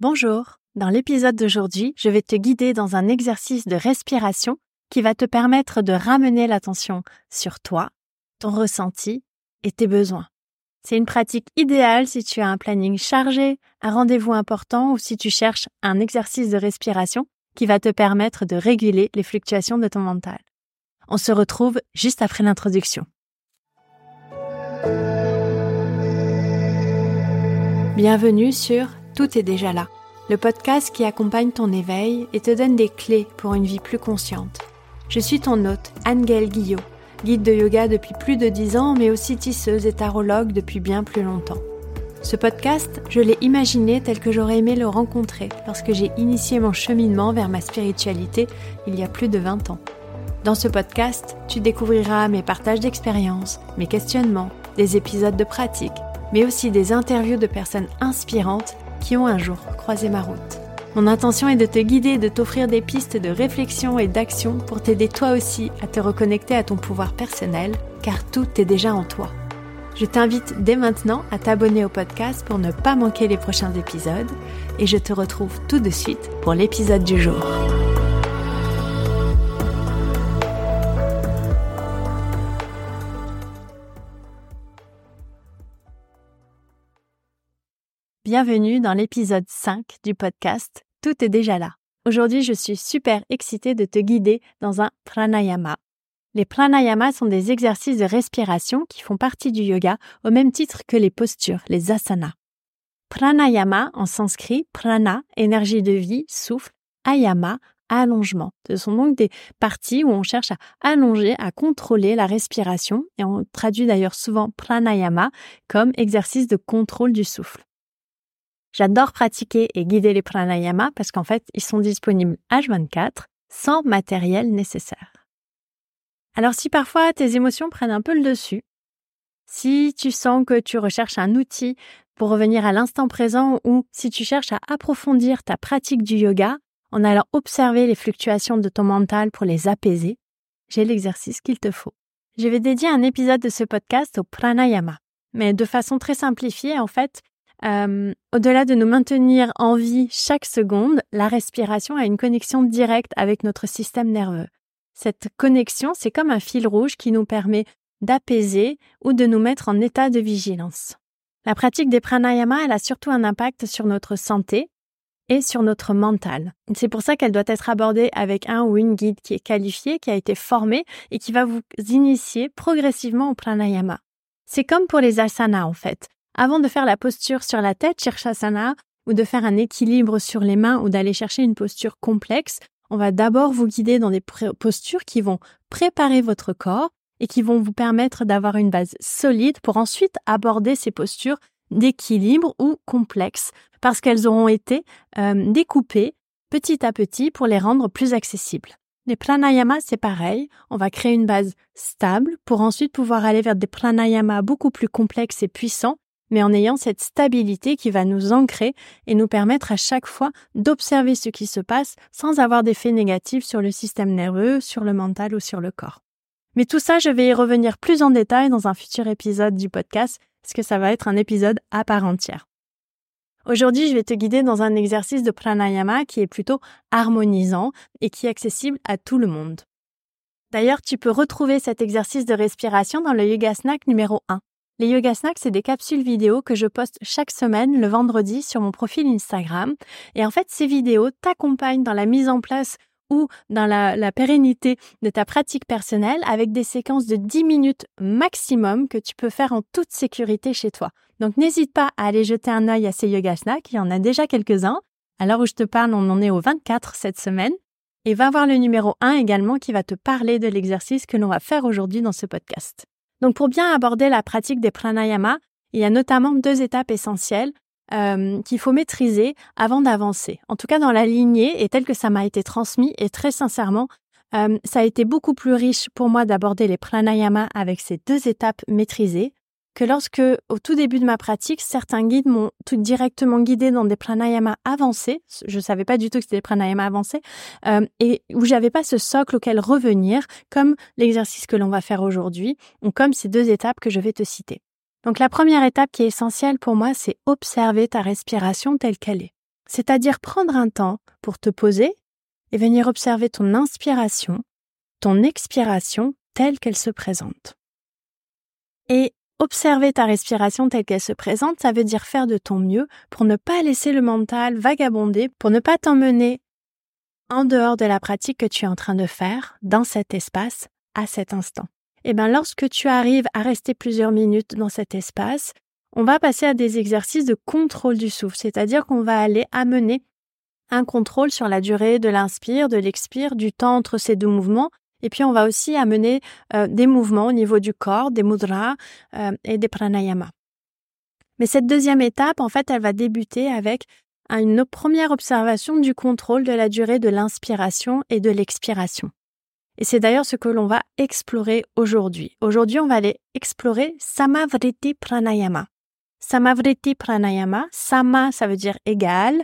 Bonjour, dans l'épisode d'aujourd'hui, je vais te guider dans un exercice de respiration qui va te permettre de ramener l'attention sur toi, ton ressenti et tes besoins. C'est une pratique idéale si tu as un planning chargé, un rendez-vous important ou si tu cherches un exercice de respiration qui va te permettre de réguler les fluctuations de ton mental. On se retrouve juste après l'introduction. Bienvenue sur Tout est déjà là, le podcast qui accompagne ton éveil et te donne des clés pour une vie plus consciente. Je suis ton hôte, Angel Guillot, guide de yoga depuis plus de dix ans, mais aussi tisseuse et tarologue depuis bien plus longtemps. Ce podcast, je l'ai imaginé tel que j'aurais aimé le rencontrer lorsque j'ai initié mon cheminement vers ma spiritualité il y a plus de 20 ans. Dans ce podcast, tu découvriras mes partages d'expériences, mes questionnements, des épisodes de pratique, mais aussi des interviews de personnes inspirantes qui ont un jour croisé ma route. Mon intention est de te guider et de t'offrir des pistes de réflexion et d'action pour t'aider toi aussi à te reconnecter à ton pouvoir personnel, car tout est déjà en toi. Je t'invite dès maintenant à t'abonner au podcast pour ne pas manquer les prochains épisodes, et je te retrouve tout de suite pour l'épisode du jour. Bienvenue dans l'épisode 5 du podcast Tout est déjà là. Aujourd'hui, je suis super excitée de te guider dans un pranayama. Les pranayamas sont des exercices de respiration qui font partie du yoga au même titre que les postures, les asanas. Pranayama en sanskrit, prana, énergie de vie, souffle, ayama, allongement. Ce sont donc des parties où on cherche à allonger, à contrôler la respiration et on traduit d'ailleurs souvent pranayama comme exercice de contrôle du souffle. J'adore pratiquer et guider les pranayama parce qu'en fait, ils sont disponibles H24 sans matériel nécessaire. Alors si parfois tes émotions prennent un peu le dessus, si tu sens que tu recherches un outil pour revenir à l'instant présent ou si tu cherches à approfondir ta pratique du yoga en allant observer les fluctuations de ton mental pour les apaiser, j'ai l'exercice qu'il te faut. Je vais dédier un épisode de ce podcast au pranayama, mais de façon très simplifiée en fait, euh, au-delà de nous maintenir en vie chaque seconde, la respiration a une connexion directe avec notre système nerveux. Cette connexion, c'est comme un fil rouge qui nous permet d'apaiser ou de nous mettre en état de vigilance. La pratique des pranayama, elle a surtout un impact sur notre santé et sur notre mental. C'est pour ça qu'elle doit être abordée avec un ou une guide qui est qualifié, qui a été formé et qui va vous initier progressivement au pranayama. C'est comme pour les asanas en fait. Avant de faire la posture sur la tête, Shirshasana, ou de faire un équilibre sur les mains ou d'aller chercher une posture complexe, on va d'abord vous guider dans des postures qui vont préparer votre corps et qui vont vous permettre d'avoir une base solide pour ensuite aborder ces postures d'équilibre ou complexes parce qu'elles auront été euh, découpées petit à petit pour les rendre plus accessibles. Les pranayamas, c'est pareil. On va créer une base stable pour ensuite pouvoir aller vers des pranayamas beaucoup plus complexes et puissants mais en ayant cette stabilité qui va nous ancrer et nous permettre à chaque fois d'observer ce qui se passe sans avoir d'effet négatif sur le système nerveux, sur le mental ou sur le corps. Mais tout ça, je vais y revenir plus en détail dans un futur épisode du podcast, parce que ça va être un épisode à part entière. Aujourd'hui, je vais te guider dans un exercice de pranayama qui est plutôt harmonisant et qui est accessible à tout le monde. D'ailleurs, tu peux retrouver cet exercice de respiration dans le Yoga Snack numéro 1. Les Yoga Snacks, c'est des capsules vidéo que je poste chaque semaine le vendredi sur mon profil Instagram. Et en fait, ces vidéos t'accompagnent dans la mise en place ou dans la, pérennité de ta pratique personnelle avec des séquences de 10 minutes maximum que tu peux faire en toute sécurité chez toi. Donc n'hésite pas à aller jeter un œil à ces Yoga Snacks, il y en a déjà quelques-uns. À l'heure où je te parle, on en est au 24 cette semaine. Et va voir le numéro 1 également qui va te parler de l'exercice que l'on va faire aujourd'hui dans ce podcast. Donc pour bien aborder la pratique des pranayama, il y a notamment deux étapes essentielles euh, qu'il faut maîtriser avant d'avancer. En tout cas dans la lignée et tel que ça m'a été transmis et très sincèrement, euh, ça a été beaucoup plus riche pour moi d'aborder les pranayama avec ces deux étapes maîtrisées que lorsque, au tout début de ma pratique, certains guides m'ont tout directement guidé dans des pranayamas avancés. Je savais pas du tout que c'était des pranayamas avancés euh, et où j'avais pas ce socle auquel revenir, comme l'exercice que l'on va faire aujourd'hui, ou comme ces deux étapes que je vais te citer. Donc la première étape qui est essentielle pour moi, c'est observer ta respiration telle qu'elle est. c'est-à-dire prendre un temps pour te poser et venir observer ton inspiration, ton expiration telle qu'elle se présente. Et observer ta respiration telle qu'elle se présente, ça veut dire faire de ton mieux pour ne pas laisser le mental vagabonder, pour ne pas t'emmener en dehors de la pratique que tu es en train de faire dans cet espace à cet instant. Et eh bien, lorsque tu arrives à rester plusieurs minutes dans cet espace, on va passer à des exercices de contrôle du souffle, c'est-à-dire qu'on va aller amener un contrôle sur la durée de l'inspire, de l'expire, du temps entre ces deux mouvements. Et puis on va aussi amener euh, des mouvements au niveau du corps, des mudras euh, et des pranayama. Mais cette deuxième étape, en fait, elle va débuter avec une première observation du contrôle de la durée de l'inspiration et de l'expiration. Et c'est d'ailleurs ce que l'on va explorer aujourd'hui. Aujourd'hui, on va aller explorer Samavriti Pranayama. Samavriti Pranayama, Sama, ça veut dire égal,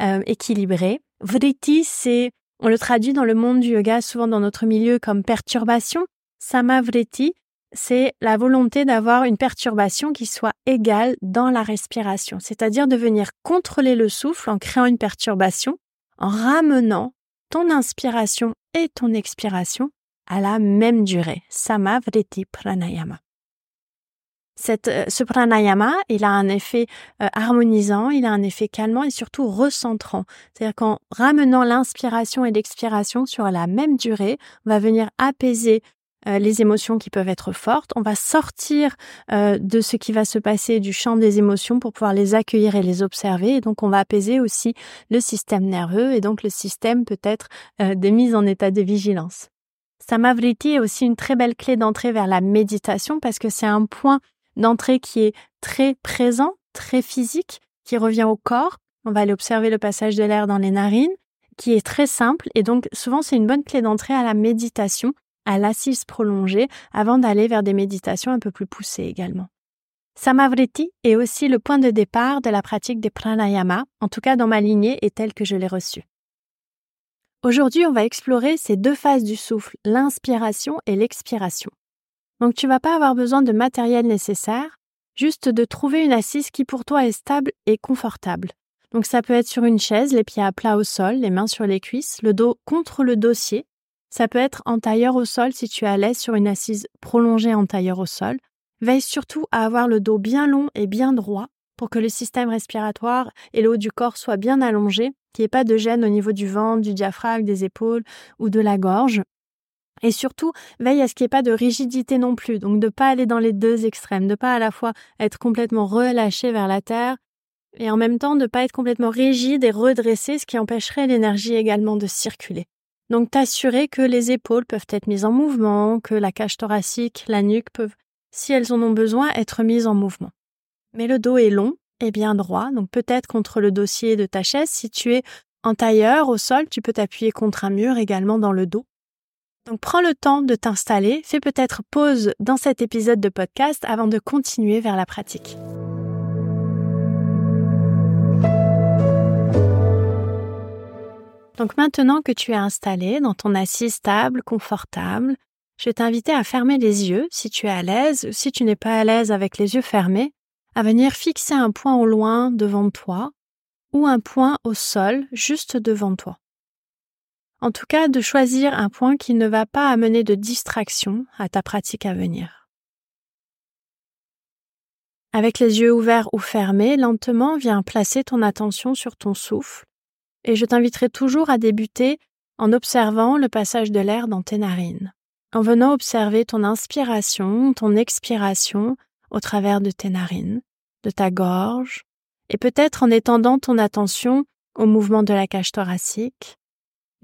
euh, équilibré. Vriti, c'est, on le traduit dans le monde du yoga, souvent dans notre milieu, comme perturbation. Samavriti, c'est la volonté d'avoir une perturbation qui soit égale dans la respiration, c'est-à-dire de venir contrôler le souffle en créant une perturbation, en ramenant ton inspiration et ton expiration à la même durée. Samavriti pranayama. Cette, euh, ce pranayama, il a un effet euh, harmonisant, il a un effet calmant et surtout recentrant. C'est-à-dire qu'en ramenant l'inspiration et l'expiration sur la même durée, on va venir apaiser euh, les émotions qui peuvent être fortes. On va sortir de ce qui va se passer du champ des émotions pour pouvoir les accueillir et les observer. Et donc, on va apaiser aussi le système nerveux et donc le système peut-être des mises en état de vigilance. Samavriti est aussi une très belle clé d'entrée vers la méditation parce que c'est un point d'entrée qui est très présent, très physique, qui revient au corps. On va aller observer le passage de l'air dans les narines, qui est très simple et donc souvent c'est une bonne clé d'entrée à la méditation, à l'assise prolongée, avant d'aller vers des méditations un peu plus poussées également. Samavriti est aussi le point de départ de la pratique des pranayama, en tout cas dans ma lignée et telle que je l'ai reçue. Aujourd'hui, on va explorer ces deux phases du souffle, l'inspiration et l'expiration. Donc tu vas pas avoir besoin de matériel nécessaire, juste de trouver une assise qui pour toi est stable et confortable. Donc ça peut être sur une chaise, les pieds à plat au sol, les mains sur les cuisses, le dos contre le dossier. Ça peut être en tailleur au sol si tu es à l'aise sur une assise prolongée en tailleur au sol. Veille surtout à avoir le dos bien long et bien droit pour que le système respiratoire et le haut du corps soient bien allongés, qu'il n'y ait pas de gêne au niveau du ventre, du diaphragme, des épaules ou de la gorge. Et surtout, veille à ce qu'il n'y ait pas de rigidité non plus, donc de pas aller dans les deux extrêmes, de pas à la fois être complètement relâché vers la terre et en même temps de pas être complètement rigide et redressé, ce qui empêcherait l'énergie également de circuler. Donc t'assurer que les épaules peuvent être mises en mouvement, que la cage thoracique, la nuque peuvent, si elles en ont besoin, être mises en mouvement. Mais le dos est long et bien droit, donc peut-être contre le dossier de ta chaise. Si tu es en tailleur au sol, tu peux t'appuyer contre un mur également dans le dos. Donc prends le temps de t'installer, fais peut-être pause dans cet épisode de podcast avant de continuer vers la pratique. Donc maintenant que tu es installé dans ton assise stable, confortable, je vais t'inviter à fermer les yeux si tu es à l'aise, si tu n'es pas à l'aise avec les yeux fermés, à venir fixer un point au loin devant toi ou un point au sol juste devant toi. En tout cas, de choisir un point qui ne va pas amener de distraction à ta pratique à venir. Avec les yeux ouverts ou fermés, lentement viens placer ton attention sur ton souffle et je t'inviterai toujours à débuter en observant le passage de l'air dans tes narines, en venant observer ton inspiration, ton expiration au travers de tes narines, de ta gorge, et peut-être en étendant ton attention au mouvement de la cage thoracique,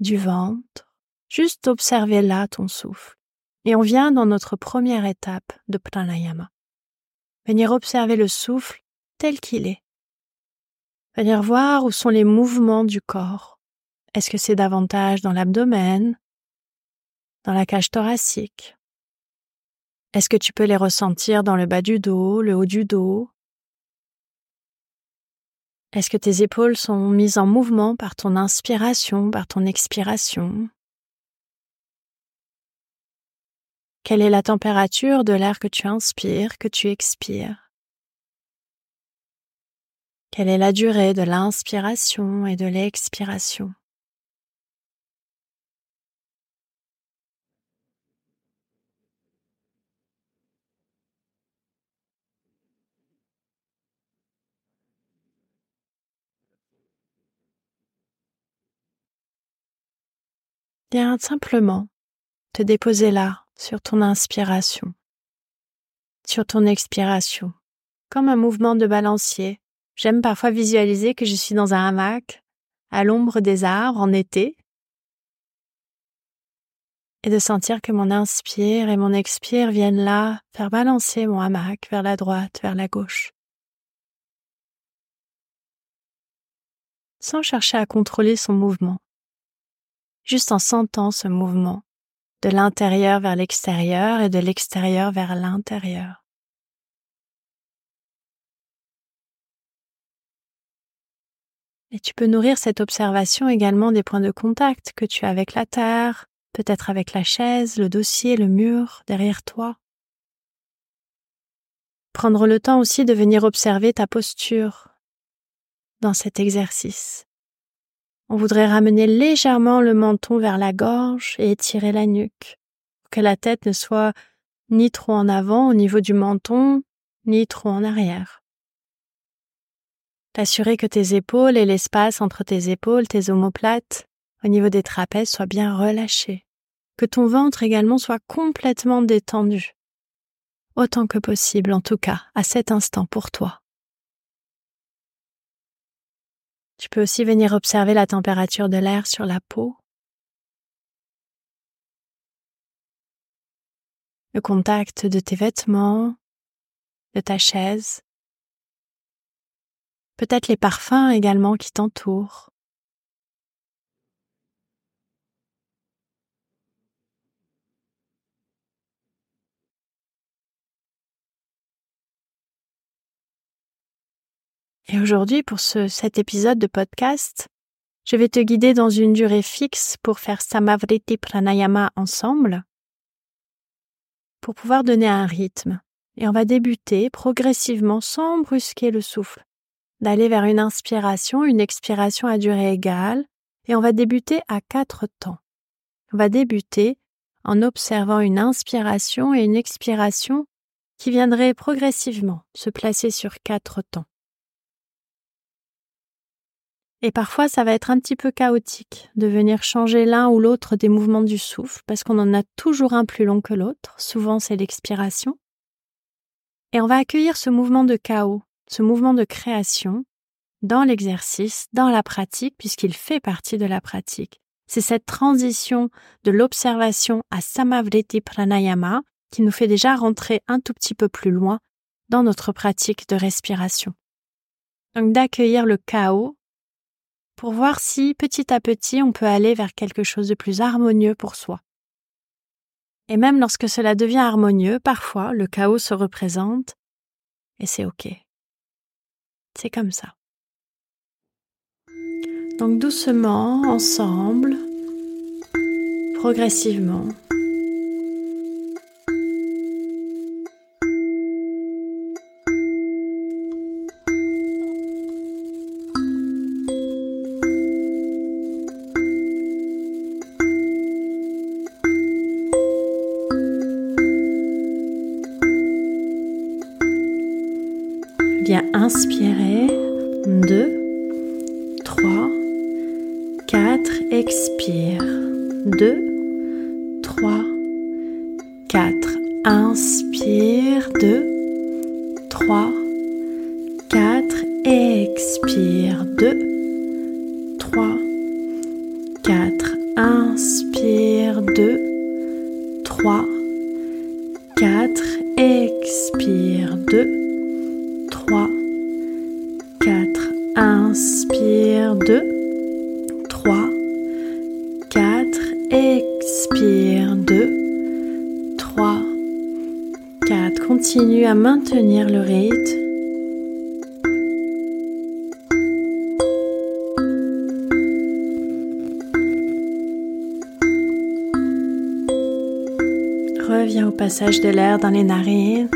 du ventre, juste observer là ton souffle. Et on vient dans notre première étape de pranayama. Venir observer le souffle tel qu'il est. Venir voir où sont les mouvements du corps. Est-ce que c'est davantage dans l'abdomen, dans la cage thoracique? Est-ce que tu peux les ressentir dans le bas du dos, le haut du dos, est-ce que tes épaules sont mises en mouvement par ton inspiration, par ton expiration? Quelle est la température de l'air que tu inspires, que tu expires? Quelle est la durée de l'inspiration et de l'expiration? Viens simplement te déposer là sur ton inspiration, sur ton expiration, comme un mouvement de balancier. J'aime parfois visualiser que je suis dans un hamac, à l'ombre des arbres en été, et de sentir que mon inspire et mon expire viennent là faire balancer mon hamac vers la droite, vers la gauche. Sans chercher à contrôler son mouvement, juste en sentant ce mouvement de l'intérieur vers l'extérieur et de l'extérieur vers l'intérieur. Et tu peux nourrir cette observation également des points de contact que tu as avec la terre, peut-être avec la chaise, le dossier, le mur derrière toi. Prendre le temps aussi de venir observer ta posture dans cet exercice. On voudrait ramener légèrement le menton vers la gorge et étirer la nuque, pour que la tête ne soit ni trop en avant au niveau du menton, ni trop en arrière. T'assurer que tes épaules et l'espace entre tes épaules, tes omoplates, au niveau des trapèzes soient bien relâchés. Que ton ventre également soit complètement détendu. Autant que possible, en tout cas, à cet instant pour toi. Tu peux aussi venir observer la température de l'air sur la peau, le contact de tes vêtements, de ta chaise, peut-être les parfums également qui t'entourent. Et aujourd'hui, pour ce, cet épisode de podcast, je vais te guider dans une durée fixe pour faire Samavriti Pranayama ensemble, pour pouvoir donner un rythme. Et on va débuter progressivement sans brusquer le souffle d'aller vers une inspiration, une expiration à durée égale, et on va débuter à quatre temps. On va débuter en observant une inspiration et une expiration qui viendraient progressivement se placer sur quatre temps. Et parfois, ça va être un petit peu chaotique de venir changer l'un ou l'autre des mouvements du souffle parce qu'on en a toujours un plus long que l'autre. Souvent, c'est l'expiration. Et on va accueillir ce mouvement de chaos ce mouvement de création dans l'exercice, dans la pratique, puisqu'il fait partie de la pratique. C'est cette transition de l'observation à Samavriti Pranayama qui nous fait déjà rentrer un tout petit peu plus loin dans notre pratique de respiration. Donc d'accueillir le chaos pour voir si petit à petit on peut aller vers quelque chose de plus harmonieux pour soi. Et même lorsque cela devient harmonieux, parfois le chaos se représente et c'est OK. C'est comme ça. Donc doucement, ensemble, progressivement. Inspire. 2, 3, 4. Expire. 2, 3, 4, inspire 2, 3, 4, expire 2, 3, 4. Continue à maintenir le rythme. Passage de l'air dans les narines.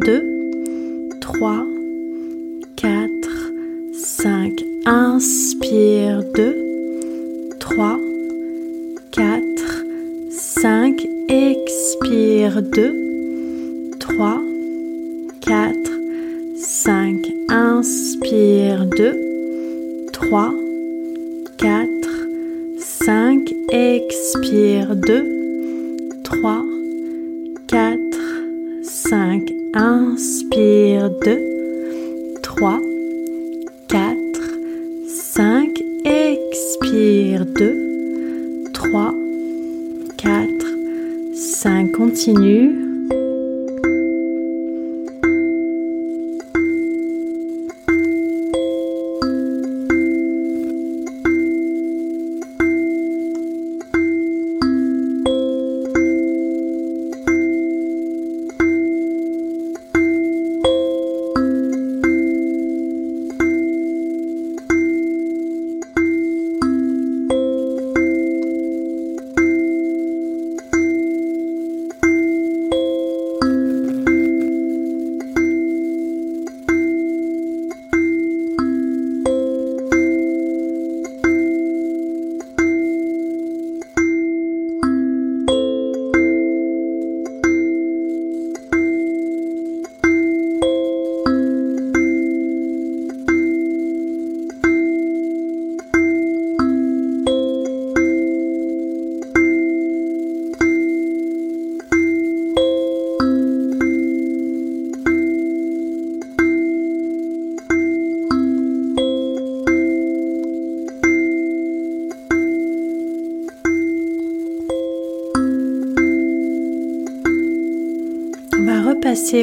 2, 3, 4, 5. Inspire 2, 3, 4, 5. Expire 2, 3, 4, 5. Inspire 2, 3, 4, 5. Expire 2, 2, 3, 4, 5. Continue.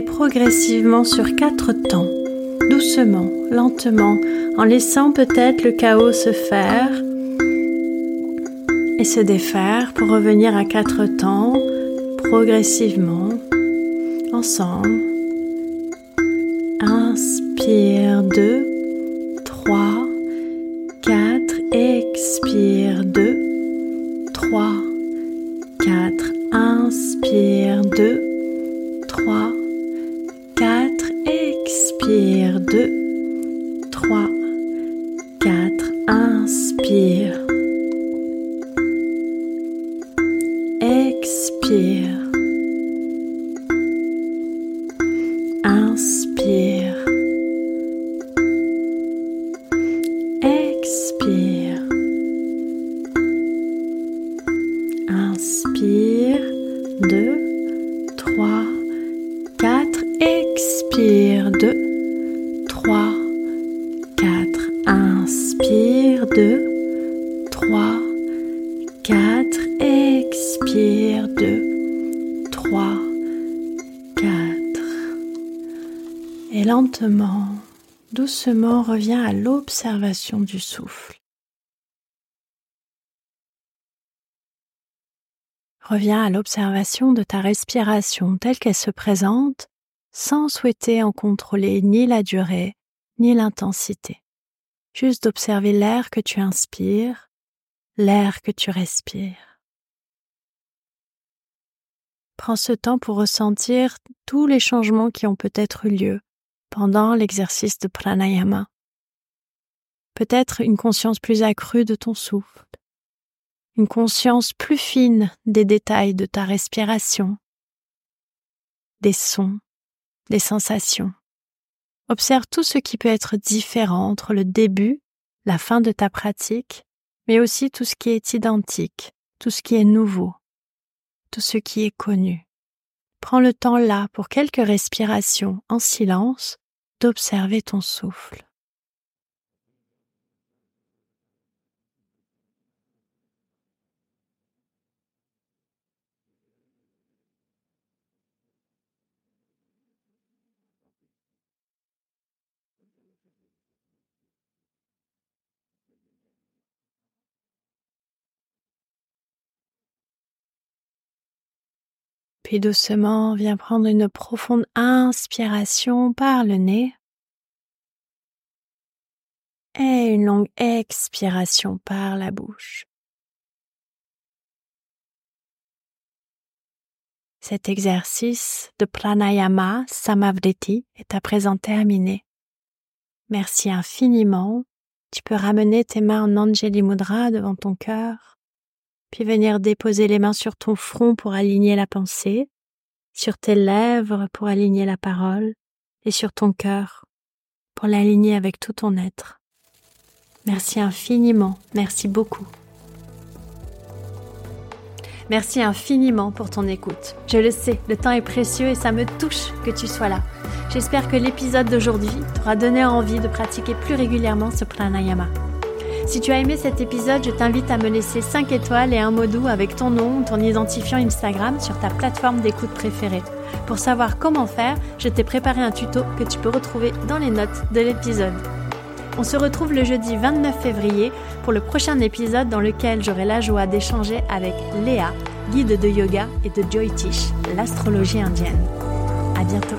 Progressivement sur quatre temps, doucement, lentement, en laissant peut-être le chaos se faire et se défaire pour revenir à quatre temps progressivement, ensemble. Inspire 2, expire, du souffle. Reviens à l'observation de ta respiration telle qu'elle se présente sans souhaiter en contrôler ni la durée ni l'intensité. Juste d'observer l'air que tu inspires, l'air que tu respires. Prends ce temps pour ressentir tous les changements qui ont peut-être eu lieu pendant l'exercice de pranayama. Peut-être une conscience plus accrue de ton souffle, une conscience plus fine des détails de ta respiration, des sons, des sensations. Observe tout ce qui peut être différent entre le début, la fin de ta pratique, mais aussi tout ce qui est identique, tout ce qui est nouveau, tout ce qui est connu. Prends le temps là pour quelques respirations en silence d'observer ton souffle. Puis doucement, viens prendre une profonde inspiration par le nez et une longue expiration par la bouche. Cet exercice de pranayama samavriti est à présent terminé. Merci infiniment. Tu peux ramener tes mains en Anjali Mudra devant ton cœur, puis venir déposer les mains sur ton front pour aligner la pensée, sur tes lèvres pour aligner la parole, et sur ton cœur pour l'aligner avec tout ton être. Merci infiniment, merci beaucoup. Merci infiniment pour ton écoute. Je le sais, le temps est précieux et ça me touche que tu sois là. J'espère que l'épisode d'aujourd'hui t'aura donné envie de pratiquer plus régulièrement ce pranayama. Si tu as aimé cet épisode, je t'invite à me laisser 5 étoiles et un mot doux avec ton nom, ton identifiant Instagram sur ta plateforme d'écoute préférée. Pour savoir comment faire, je t'ai préparé un tuto que tu peux retrouver dans les notes de l'épisode. On se retrouve le jeudi 29 février pour le prochain épisode dans lequel j'aurai la joie d'échanger avec Léa, guide de yoga et de Joy Tish, l'astrologie indienne. À bientôt.